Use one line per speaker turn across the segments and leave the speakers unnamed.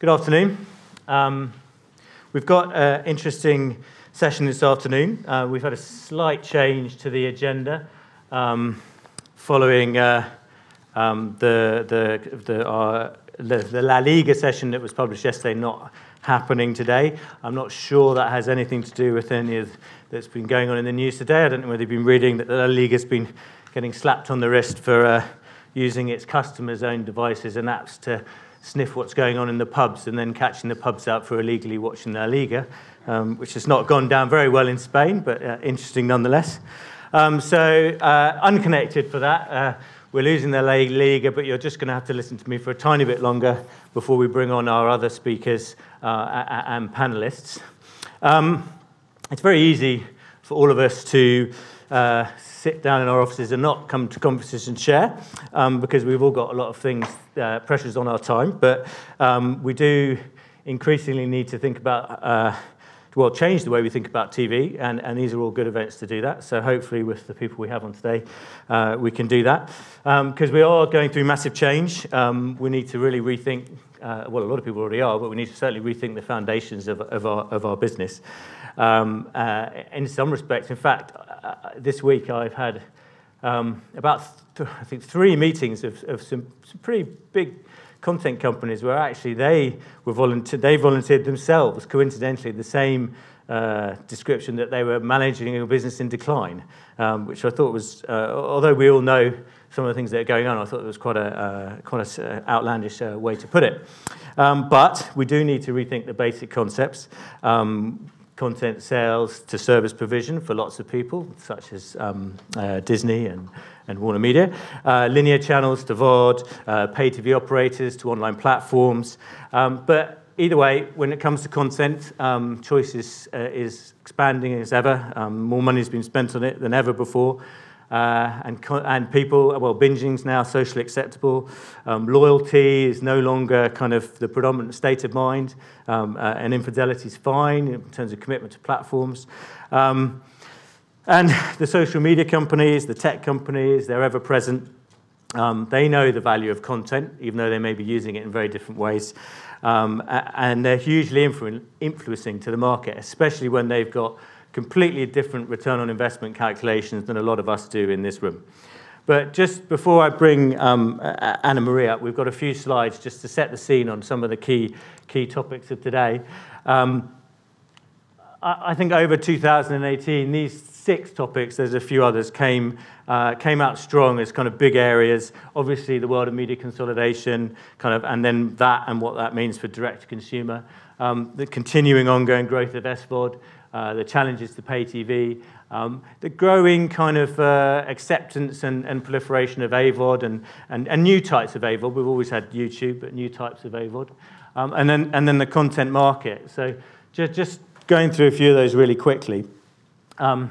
Good afternoon. Um, we've got an interesting session this afternoon. Uh, we've had a slight change to the agenda um, following uh, um, the, the, the, uh, the, La Liga session that was published yesterday not happening today. I'm not sure that has anything to do with any of that's been going on in the news today. I don't know whether you've been reading that La Liga's been getting slapped on the wrist for uh, using its customers' own devices and apps to sniff what's going on in the pubs and then catching the pubs out for illegally watching La Liga, um, which has not gone down very well in Spain, but uh, interesting nonetheless. Um, so, uh, unconnected for that, uh, we're losing the La Liga, but you're just going to have to listen to me for a tiny bit longer before we bring on our other speakers uh, and panelists. Um, it's very easy for all of us to uh, sit down in our offices and not come to conferences and share um, because we've all got a lot of things, uh, pressures on our time. But um, we do increasingly need to think about, uh, well, change the way we think about TV, and, and these are all good events to do that. So hopefully, with the people we have on today, uh, we can do that. Because um, we are going through massive change, um, we need to really rethink. Uh, well, a lot of people already are, but we need to certainly rethink the foundations of, of, our, of our business. Um, uh, in some respects, in fact, uh, this week I've had um, about, th- I think, three meetings of, of some, some, pretty big content companies where actually they were volunteer- they volunteered themselves, coincidentally, the same uh, description that they were managing a business in decline, um, which I thought was, uh, although we all know some of the things that are going on, I thought it was quite a uh, quite a uh, outlandish uh, way to put it. Um, but we do need to rethink the basic concepts. Um, content sales to service provision for lots of people, such as um, uh, Disney and, and Warner Media, uh, linear channels to VOD, uh, pay TV operators to online platforms. Um, but either way, when it comes to content, um, choice is, uh, expanding as ever. Um, more money has been spent on it than ever before. Uh, and, and people, well, binging's now socially acceptable. Um, loyalty is no longer kind of the predominant state of mind, um, uh, and infidelity is fine in terms of commitment to platforms. Um, and the social media companies, the tech companies, they're ever present. Um, they know the value of content, even though they may be using it in very different ways. Um, and they're hugely influ- influencing to the market, especially when they've got completely different return on investment calculations than a lot of us do in this room. But just before I bring um, Anna Maria up, we've got a few slides just to set the scene on some of the key, key topics of today. Um, I, think over 2018, these six topics, there's a few others, came, uh, came out strong as kind of big areas. Obviously, the world of media consolidation, kind of, and then that and what that means for direct to consumer. Um, the continuing ongoing growth of SVOD, uh, the challenges to pay TV, um, the growing kind of uh, acceptance and, and, proliferation of AVOD and, and, and, new types of AVOD. We've always had YouTube, but new types of AVOD. Um, and, then, and then the content market. So just, just going through a few of those really quickly. Um,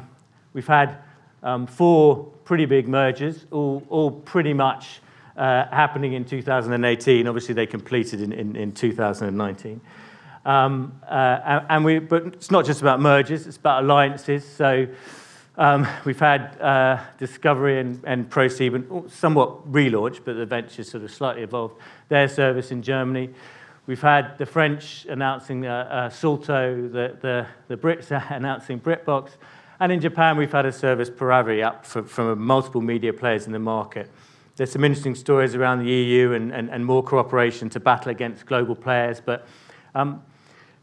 we've had um, four pretty big mergers, all, all pretty much uh, happening in 2018. Obviously, they completed in, in, in 2019. Um, uh, and we, but it's not just about mergers, it's about alliances. So um, we've had uh, Discovery and, and ProSieben somewhat relaunched, but the ventures sort of slightly evolved their service in Germany. We've had the French announcing uh, uh, Salto, the, the, the Brits announcing BritBox. And in Japan, we've had a service, Paravi, up for, from multiple media players in the market. There's some interesting stories around the EU and, and, and more cooperation to battle against global players. But um,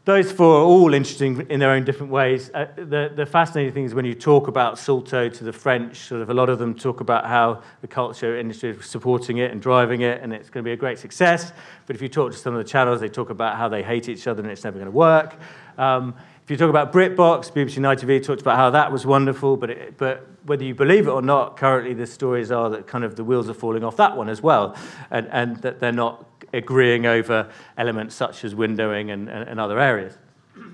those four are all interesting in their own different ways. Uh, the, the, fascinating thing is when you talk about Salto to the French, sort of a lot of them talk about how the culture industry is supporting it and driving it, and it's going to be a great success. But if you talk to some of the channels, they talk about how they hate each other and it's never going to work. Um, if you talk about BritBox, BBC and ITV talked about how that was wonderful, but, it, but whether you believe it or not, currently the stories are that kind of the wheels are falling off that one as well, and, and that they're not agreeing over elements such as windowing and, and, and other areas.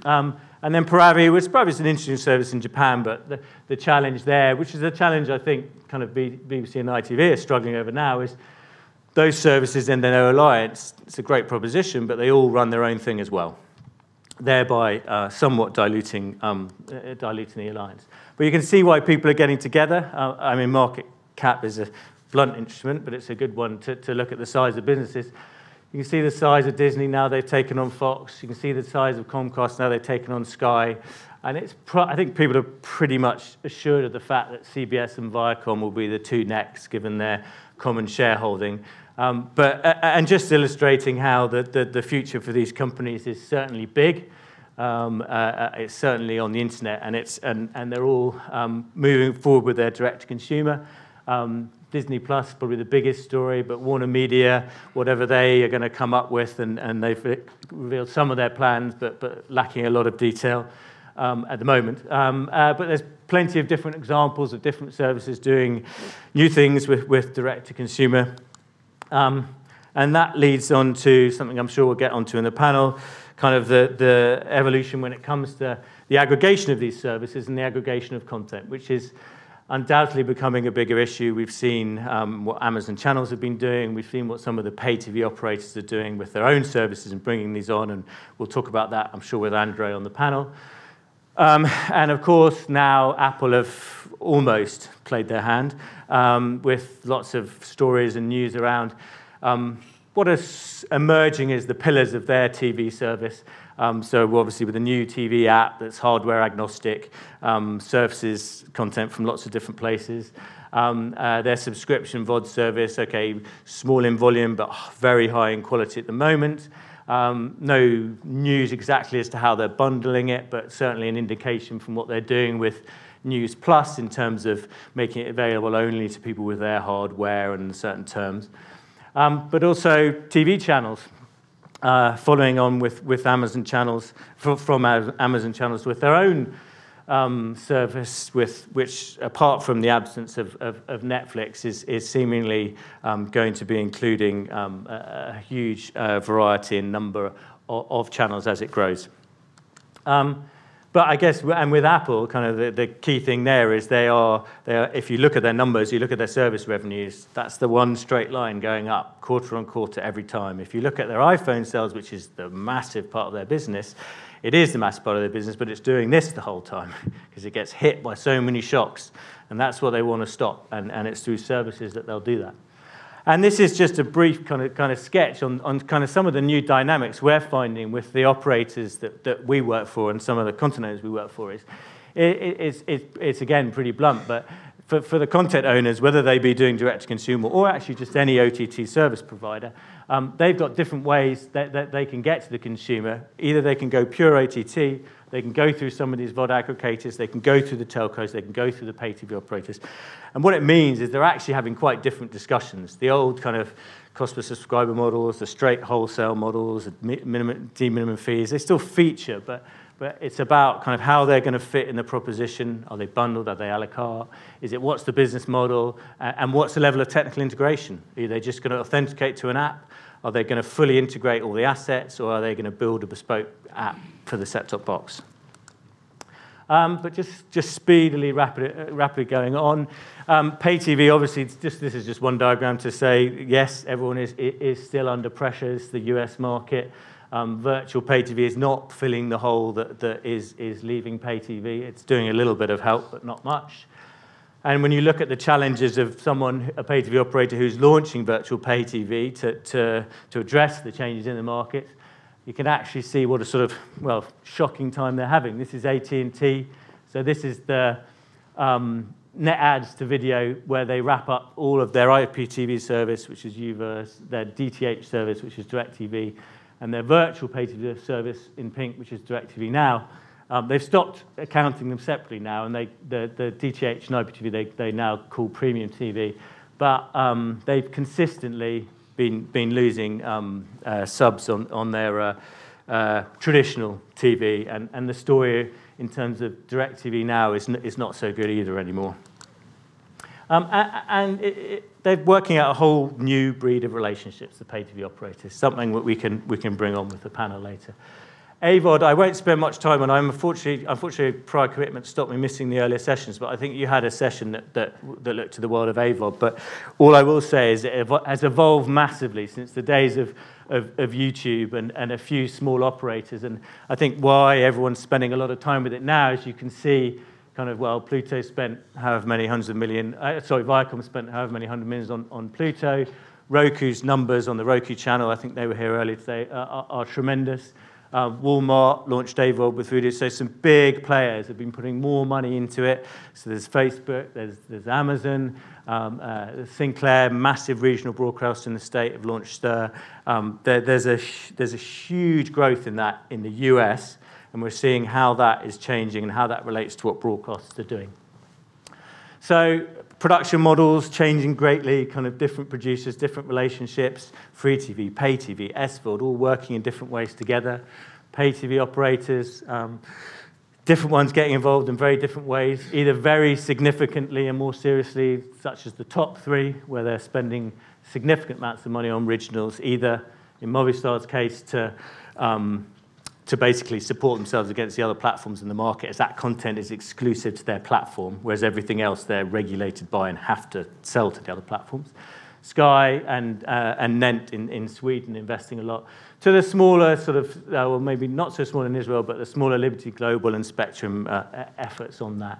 Um, and then Paravi, which probably is an interesting service in Japan, but the, the challenge there, which is a challenge I think kind of BBC and ITV are struggling over now, is those services in their alliance, it's a great proposition, but they all run their own thing as well, thereby uh, somewhat diluting, um, uh, diluting the alliance. But you can see why people are getting together. Uh, I mean, market cap is a blunt instrument, but it's a good one to, to look at the size of businesses You can see the size of Disney now they've taken on Fox. You can see the size of Comcast now they've taken on Sky. And it's I think people are pretty much assured of the fact that CBS and Viacom will be the two next, given their common shareholding. Um, but uh, and just illustrating how the, the, the, future for these companies is certainly big. Um, uh, uh, it's certainly on the internet, and it's and, and they're all um, moving forward with their direct to consumer. Um, Disney Plus, probably the biggest story, but Warner Media, whatever they are going to come up with, and, and they've revealed some of their plans, but, but lacking a lot of detail um, at the moment. Um, uh, but there's plenty of different examples of different services doing new things with, with direct to consumer. Um, and that leads on to something I'm sure we'll get onto in the panel kind of the, the evolution when it comes to the aggregation of these services and the aggregation of content, which is undoubtedly becoming a bigger issue. We've seen um, what Amazon channels have been doing. We've seen what some of the pay TV operators are doing with their own services and bringing these on. And we'll talk about that, I'm sure, with Andre on the panel. Um, and of course, now Apple have almost played their hand um, with lots of stories and news around um, what is emerging as the pillars of their TV service. Um, so obviously with a new TV app that's hardware agnostic, um, surfaces content from lots of different places. Um, uh, their subscription VOD service, okay, small in volume but very high in quality at the moment. Um, no news exactly as to how they're bundling it, but certainly an indication from what they're doing with News Plus in terms of making it available only to people with their hardware and certain terms. Um, but also TV channels uh, following on with, with Amazon channels, from, Amazon channels with their own um, service, with, which, apart from the absence of, of, of Netflix, is, is seemingly um, going to be including um, a, a, huge uh, variety and number of, of, channels as it grows. But I guess, and with Apple, kind of the, the key thing there is they are, they are, if you look at their numbers, you look at their service revenues, that's the one straight line going up quarter on quarter every time. If you look at their iPhone sales, which is the massive part of their business, it is the massive part of their business, but it's doing this the whole time because it gets hit by so many shocks. And that's what they want to stop. And, and it's through services that they'll do that. And this is just a brief kind of, kind of sketch on, on kind of some of the new dynamics we're finding with the operators that, that we work for and some of the content we work for. Is, it, it's, it, it's, again, pretty blunt, but for, for the content owners, whether they be doing direct to consumer or actually just any OTT service provider, um, they've got different ways that, that they can get to the consumer. Either they can go pure OTT, they can go through some of these VOD aggregators, they can go through the telcos, they can go through the pay TV operators. And what it means is they're actually having quite different discussions. The old kind of cost per subscriber models, the straight wholesale models, minimum, minimum fees, they still feature, but, but it's about kind of how they're going to fit in the proposition. Are they bundled? Are they a la carte? Is it what's the business model? And what's the level of technical integration? Are they just going to authenticate to an app? Are they going to fully integrate all the assets, or are they going to build a bespoke app for the set-top box? Um, but just, just speedily, rapid, uh, rapidly going on. Um, pay TV, obviously, just, this is just one diagram to say, yes, everyone is, is still under pressure. The US market. Um, virtual pay TV is not filling the hole that, that is, is leaving pay TV. It's doing a little bit of help, but not much. And when you look at the challenges of someone, a pay TV operator who's launching virtual pay TV to, to, to address the changes in the market, you can actually see what a sort of, well, shocking time they're having. This is AT&T. So this is the um, net adds to video where they wrap up all of their IPTV service, which is U-verse, their DTH service, which is DirecTV, and their virtual pay TV service in pink, which is DirecTV Now. Um, they've stopped accounting them separately now, and they, the, the DTH and IPTV they, they now call premium TV. But um, they've consistently been, been losing um, uh, subs on, on their uh, uh, traditional TV, and, and the story in terms of DirecTV now is, is not so good either anymore. Um, and it, it, they're working out a whole new breed of relationships, the pay TV operators, something that we can, we can bring on with the panel later. AVOD, I won't spend much time on. I'm unfortunately, unfortunately, prior commitment stopped me missing the earlier sessions, but I think you had a session that, that, that looked to the world of AVOD. But all I will say is it has evolved massively since the days of, of, of YouTube and, and a few small operators. And I think why everyone's spending a lot of time with it now as you can see kind of, well, Pluto spent however many hundreds of million, uh, sorry, Viacom spent however many hundred millions on, on Pluto. Roku's numbers on the Roku channel, I think they were here earlier today, uh, are, are, tremendous. Uh, Walmart launched AVOD with Vudu, so some big players have been putting more money into it. So there's Facebook, there's, there's Amazon, um, uh, Sinclair, massive regional broadcaster in the state, have launched STIRR. Um, there, there's, a, there's a huge growth in that in the US, and we're seeing how that is changing and how that relates to what broadcasters are doing. So production models changing greatly, kind of different producers, different relationships, free TV, pay TV, SVOD, all working in different ways together. Pay TV operators, um, different ones getting involved in very different ways, either very significantly and more seriously, such as the top three, where they're spending significant amounts of money on originals, either in Movistar's case to um, to basically support themselves against the other platforms in the market as that content is exclusive to their platform, whereas everything else they're regulated by and have to sell to the other platforms. Sky and, uh, and Nent in, in Sweden investing a lot. To the smaller, sort of, uh, well, maybe not so small in Israel, but the smaller Liberty Global and Spectrum uh, efforts on that.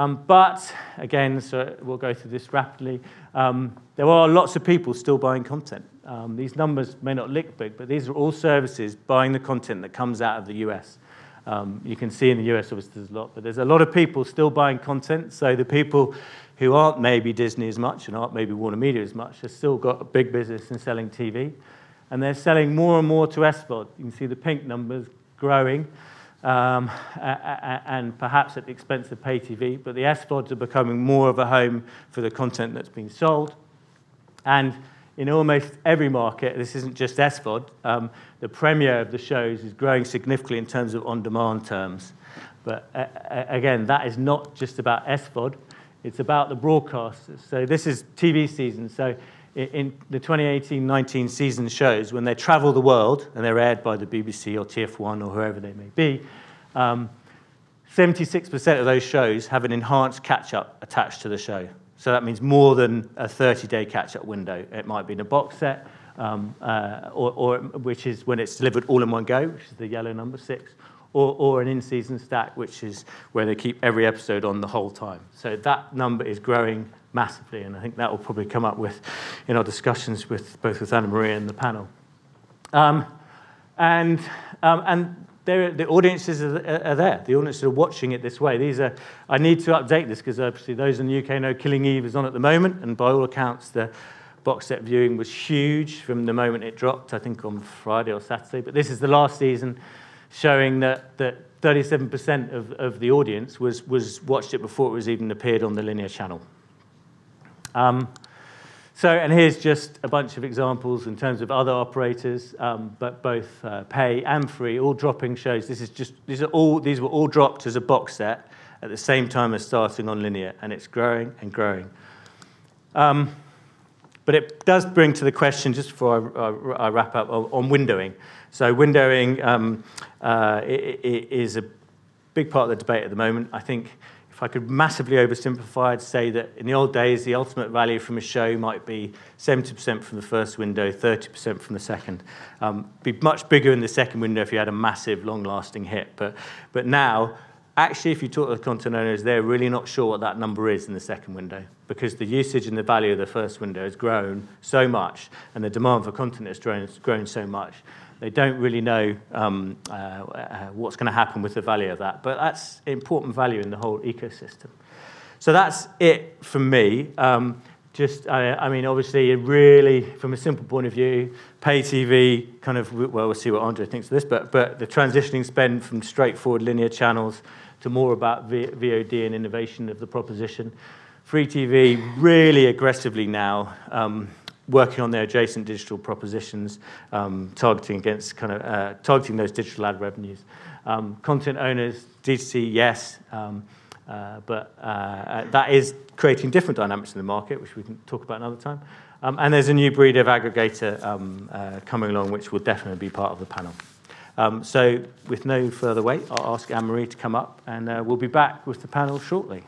Um, but again, so we'll go through this rapidly. Um, there are lots of people still buying content. Um, these numbers may not look big, but these are all services buying the content that comes out of the US. Um, you can see in the US, obviously, there's a lot, but there's a lot of people still buying content. So the people who aren't maybe Disney as much and aren't maybe Warner Media as much have still got a big business in selling TV. And they're selling more and more to SVOD. You can see the pink numbers growing um, and perhaps at the expense of pay TV, but the SVODs are becoming more of a home for the content that's being sold. And in almost every market, this isn't just SVOD, um, the premiere of the shows is growing significantly in terms of on-demand terms. But uh, again, that is not just about SVOD, it's about the broadcasters. So this is TV season. So in the 2018-19 season shows, when they travel the world and they're aired by the BBC or TF1 or whoever they may be, um, 76% of those shows have an enhanced catch-up attached to the show. So that means more than a 30-day catch-up window. It might be in a box set, um, uh, or, or, which is when it's delivered all in one go, which is the yellow number six, or, or an in-season stack, which is where they keep every episode on the whole time. So that number is growing massively, and I think that will probably come up with in our discussions with both with Anna Maria and the panel. Um, and um, and the audiences are, are, there. The audiences are watching it this way. These are. I need to update this because obviously those in the UK know Killing Eve is on at the moment, and by all accounts the box set viewing was huge from the moment it dropped. I think on Friday or Saturday. But this is the last season, showing that that 37% of, of the audience was was watched it before it was even appeared on the linear channel. Um, so, and here's just a bunch of examples in terms of other operators, um, but both uh, pay and free, all dropping shows. This is just these are all these were all dropped as a box set at the same time as starting on linear, and it's growing and growing. Um, but it does bring to the question, just before I, I wrap up, on windowing. So windowing um, uh, is a big part of the debate at the moment. I think I could massively oversimplify, I'd say that in the old days, the ultimate value from a show might be 70% from the first window, 30% from the second. Um, be much bigger in the second window if you had a massive, long-lasting hit. But, but now, actually, if you talk to the content owners, they're really not sure what that number is in the second window because the usage and the value of the first window has grown so much and the demand for content has grown, grown so much they don't really know um, uh, uh, what's going to happen with the value of that. But that's important value in the whole ecosystem. So that's it from me. Um, just, I, I, mean, obviously, really, from a simple point of view, pay TV kind of, well, we'll see what Andre thinks of this, but, but the transitioning spend from straightforward linear channels to more about v- VOD and innovation of the proposition. Free TV really aggressively now. Um, working on their adjacent digital propositions, um, targeting against kind of uh, targeting those digital ad revenues. Um, content owners, D2C, yes, um, uh, but uh, uh, that is creating different dynamics in the market, which we can talk about another time. Um, and there's a new breed of aggregator um, uh, coming along, which will definitely be part of the panel. Um, so, with no further wait, I'll ask Anne Marie to come up, and uh, we'll be back with the panel shortly.